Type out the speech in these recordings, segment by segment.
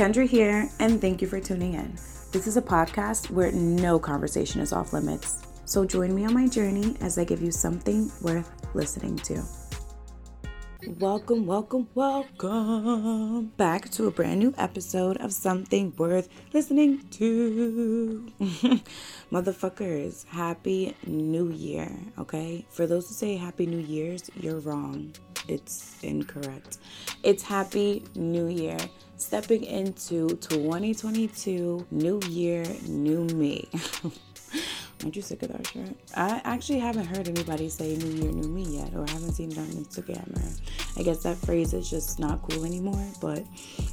Kendra here, and thank you for tuning in. This is a podcast where no conversation is off limits. So join me on my journey as I give you something worth listening to. Welcome, welcome, welcome back to a brand new episode of Something Worth Listening to. Motherfuckers, Happy New Year, okay? For those who say Happy New Year's, you're wrong. It's incorrect. It's Happy New Year. Stepping into 2022, new year, new me. Aren't you sick of that shit? I actually haven't heard anybody say New Year, New Me yet, or I haven't seen it on Instagram. Or I guess that phrase is just not cool anymore, but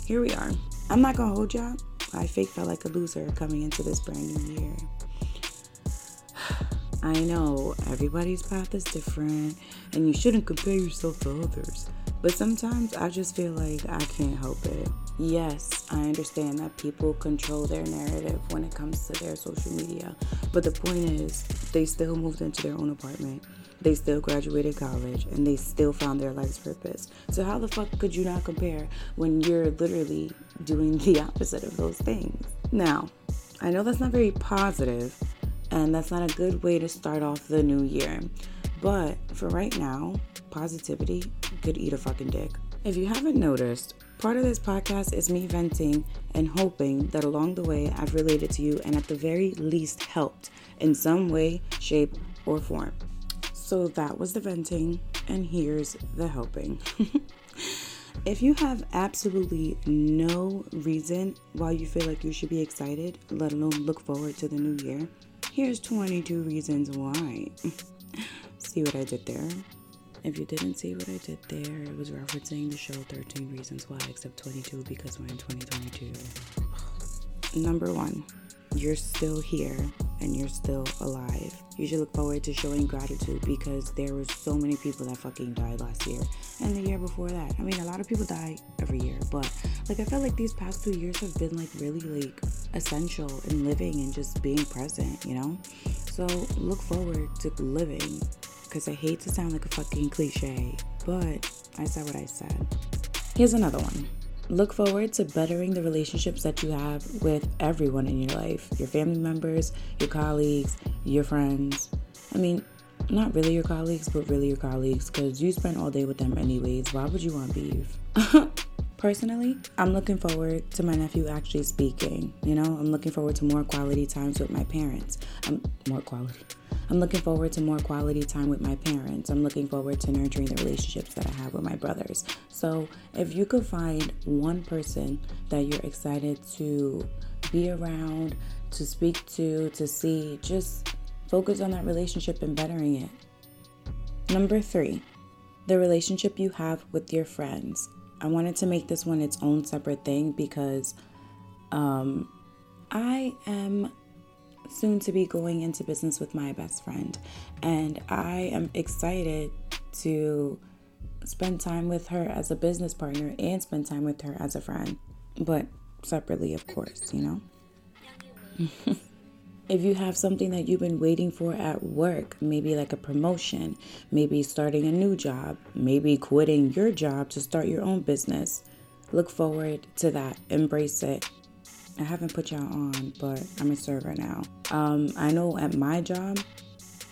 here we are. I'm not gonna hold y'all. I fake felt like a loser coming into this brand new year. I know everybody's path is different and you shouldn't compare yourself to others. But sometimes I just feel like I can't help it. Yes, I understand that people control their narrative when it comes to their social media. But the point is, they still moved into their own apartment. They still graduated college and they still found their life's purpose. So, how the fuck could you not compare when you're literally doing the opposite of those things? Now, I know that's not very positive, and that's not a good way to start off the new year. But for right now, positivity could eat a fucking dick. If you haven't noticed, part of this podcast is me venting and hoping that along the way I've related to you and at the very least helped in some way, shape, or form. So that was the venting, and here's the helping. if you have absolutely no reason why you feel like you should be excited, let alone look forward to the new year, here's 22 reasons why. see what I did there? If you didn't see what I did there, it was referencing the show 13 Reasons Why, except 22 because we're in 2022. Number one, you're still here and you're still alive. You should look forward to showing gratitude because there were so many people that fucking died last year and the year before that. I mean, a lot of people die every year, but like I felt like these past two years have been like really like essential in living and just being present, you know? So look forward to living because I hate to sound like a fucking cliche, but I said what I said. Here's another one. Look forward to bettering the relationships that you have with everyone in your life your family members, your colleagues, your friends. I mean, not really your colleagues, but really your colleagues because you spend all day with them anyways. Why would you want beef? Personally, I'm looking forward to my nephew actually speaking. You know, I'm looking forward to more quality times with my parents. I'm more quality. I'm looking forward to more quality time with my parents. I'm looking forward to nurturing the relationships that I have with my brothers. So, if you could find one person that you're excited to be around, to speak to, to see, just focus on that relationship and bettering it. Number three, the relationship you have with your friends. I wanted to make this one its own separate thing because um, I am soon to be going into business with my best friend, and I am excited to spend time with her as a business partner and spend time with her as a friend, but separately, of course, you know. if you have something that you've been waiting for at work, maybe like a promotion, maybe starting a new job, maybe quitting your job to start your own business, look forward to that. Embrace it. I haven't put y'all on, but I'm a server now. Um, I know at my job,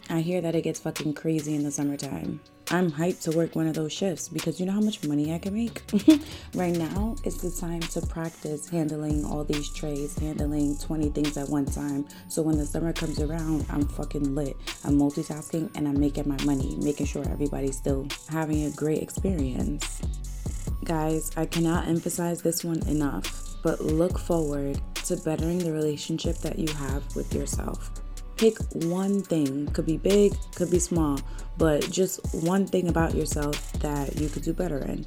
I hear that it gets fucking crazy in the summertime. I'm hyped to work one of those shifts because you know how much money I can make? right now, it's the time to practice handling all these trays, handling 20 things at one time. So when the summer comes around, I'm fucking lit. I'm multitasking and I'm making my money, making sure everybody's still having a great experience. Guys, I cannot emphasize this one enough, but look forward to bettering the relationship that you have with yourself. Pick one thing, could be big, could be small, but just one thing about yourself that you could do better in.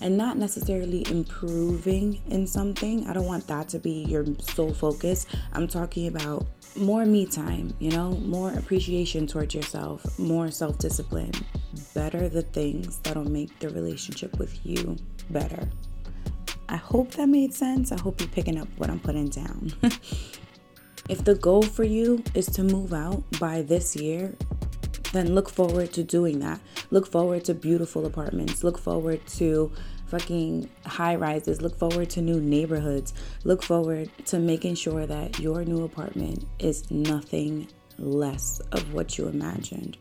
And not necessarily improving in something. I don't want that to be your sole focus. I'm talking about more me time, you know, more appreciation towards yourself, more self discipline. Better the things that'll make the relationship with you better. I hope that made sense. I hope you're picking up what I'm putting down. If the goal for you is to move out by this year, then look forward to doing that. Look forward to beautiful apartments. Look forward to fucking high rises. Look forward to new neighborhoods. Look forward to making sure that your new apartment is nothing less of what you imagined.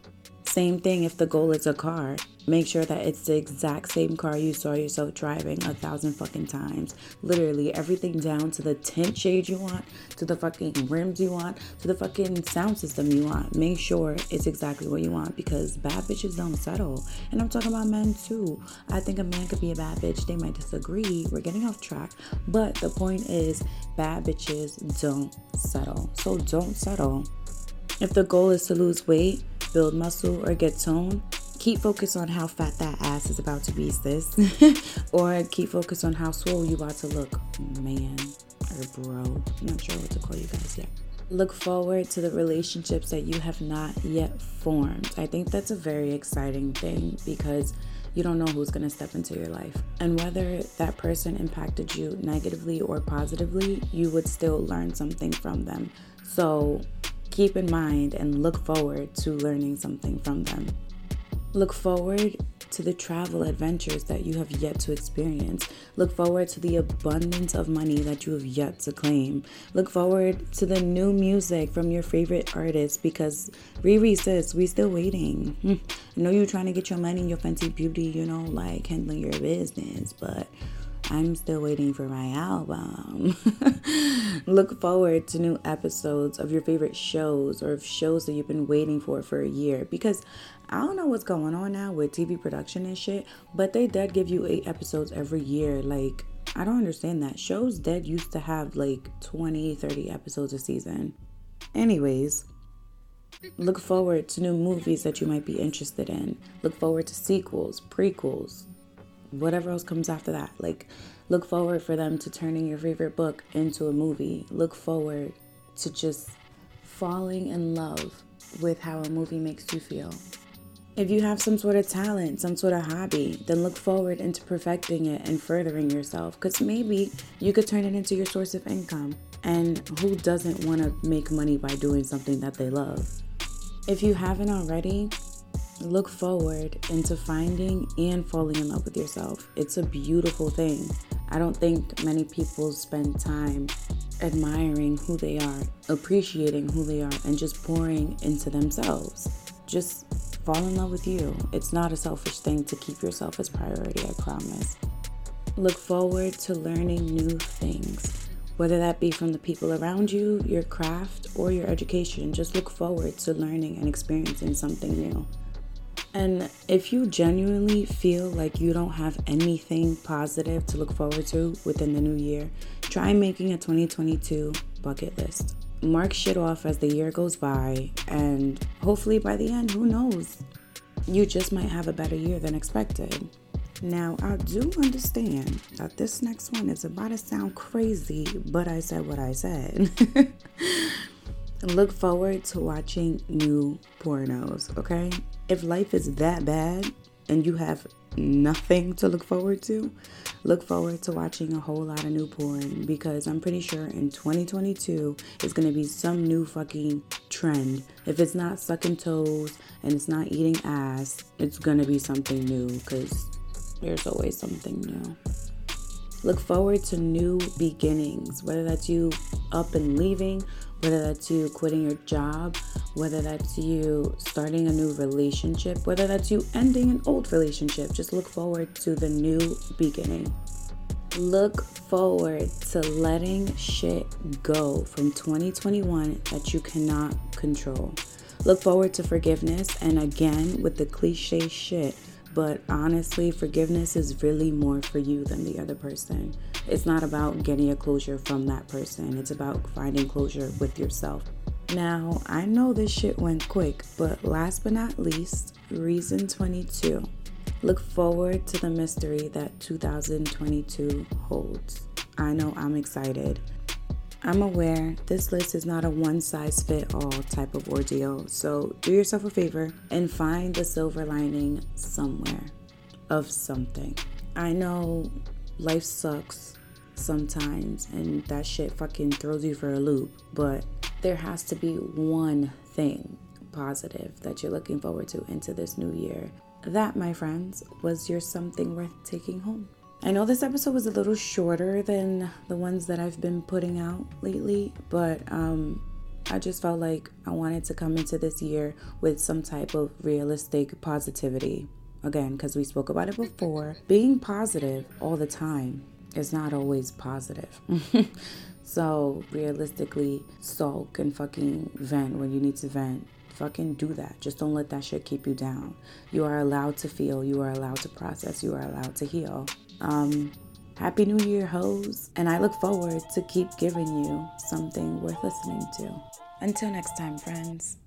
Same thing if the goal is a car. Make sure that it's the exact same car you saw yourself driving a thousand fucking times. Literally everything down to the tint shade you want, to the fucking rims you want, to the fucking sound system you want. Make sure it's exactly what you want because bad bitches don't settle. And I'm talking about men too. I think a man could be a bad bitch. They might disagree. We're getting off track. But the point is, bad bitches don't settle. So don't settle. If the goal is to lose weight, build muscle, or get toned, keep focus on how fat that ass is about to be, sis. or keep focus on how swole you are about to look, man or bro. I'm not sure what to call you guys yet. Look forward to the relationships that you have not yet formed. I think that's a very exciting thing because you don't know who's going to step into your life. And whether that person impacted you negatively or positively, you would still learn something from them. So keep in mind and look forward to learning something from them. Look forward to the travel adventures that you have yet to experience. Look forward to the abundance of money that you have yet to claim. Look forward to the new music from your favorite artists because Riri says we still waiting. Hmm. I know you're trying to get your money your Fenty Beauty, you know, like handling your business, but I'm still waiting for my album. Look forward to new episodes of your favorite shows or shows that you've been waiting for for a year because I don't know what's going on now with TV production and shit, but they did give you eight episodes every year. Like, I don't understand that. Shows dead used to have like 20, 30 episodes a season. Anyways, look forward to new movies that you might be interested in. Look forward to sequels, prequels, whatever else comes after that. Like, look forward for them to turning your favorite book into a movie. Look forward to just falling in love with how a movie makes you feel. If you have some sort of talent, some sort of hobby, then look forward into perfecting it and furthering yourself because maybe you could turn it into your source of income. And who doesn't want to make money by doing something that they love? If you haven't already, look forward into finding and falling in love with yourself. It's a beautiful thing. I don't think many people spend time admiring who they are, appreciating who they are, and just pouring into themselves. Just fall in love with you. It's not a selfish thing to keep yourself as priority, I promise. Look forward to learning new things, whether that be from the people around you, your craft, or your education. Just look forward to learning and experiencing something new. And if you genuinely feel like you don't have anything positive to look forward to within the new year, try making a 2022 bucket list. Mark shit off as the year goes by, and hopefully by the end, who knows? You just might have a better year than expected. Now, I do understand that this next one is about to sound crazy, but I said what I said. Look forward to watching new pornos, okay? If life is that bad and you have nothing to look forward to, look forward to watching a whole lot of new porn because I'm pretty sure in 2022 it's gonna be some new fucking trend. If it's not sucking toes and it's not eating ass, it's gonna be something new because there's always something new. Look forward to new beginnings, whether that's you up and leaving, whether that's you quitting your job, whether that's you starting a new relationship, whether that's you ending an old relationship. Just look forward to the new beginning. Look forward to letting shit go from 2021 that you cannot control. Look forward to forgiveness and again with the cliche shit but honestly, forgiveness is really more for you than the other person. It's not about getting a closure from that person, it's about finding closure with yourself. Now, I know this shit went quick, but last but not least, reason 22. Look forward to the mystery that 2022 holds. I know I'm excited. I'm aware this list is not a one size fit all type of ordeal, so do yourself a favor and find the silver lining somewhere of something. I know life sucks sometimes and that shit fucking throws you for a loop, but there has to be one thing positive that you're looking forward to into this new year. That, my friends, was your something worth taking home. I know this episode was a little shorter than the ones that I've been putting out lately, but um, I just felt like I wanted to come into this year with some type of realistic positivity. Again, because we spoke about it before, being positive all the time is not always positive. so, realistically, sulk and fucking vent when you need to vent fucking do that. Just don't let that shit keep you down. You are allowed to feel, you are allowed to process, you are allowed to heal. Um, Happy New Year, hoes. And I look forward to keep giving you something worth listening to. Until next time, friends.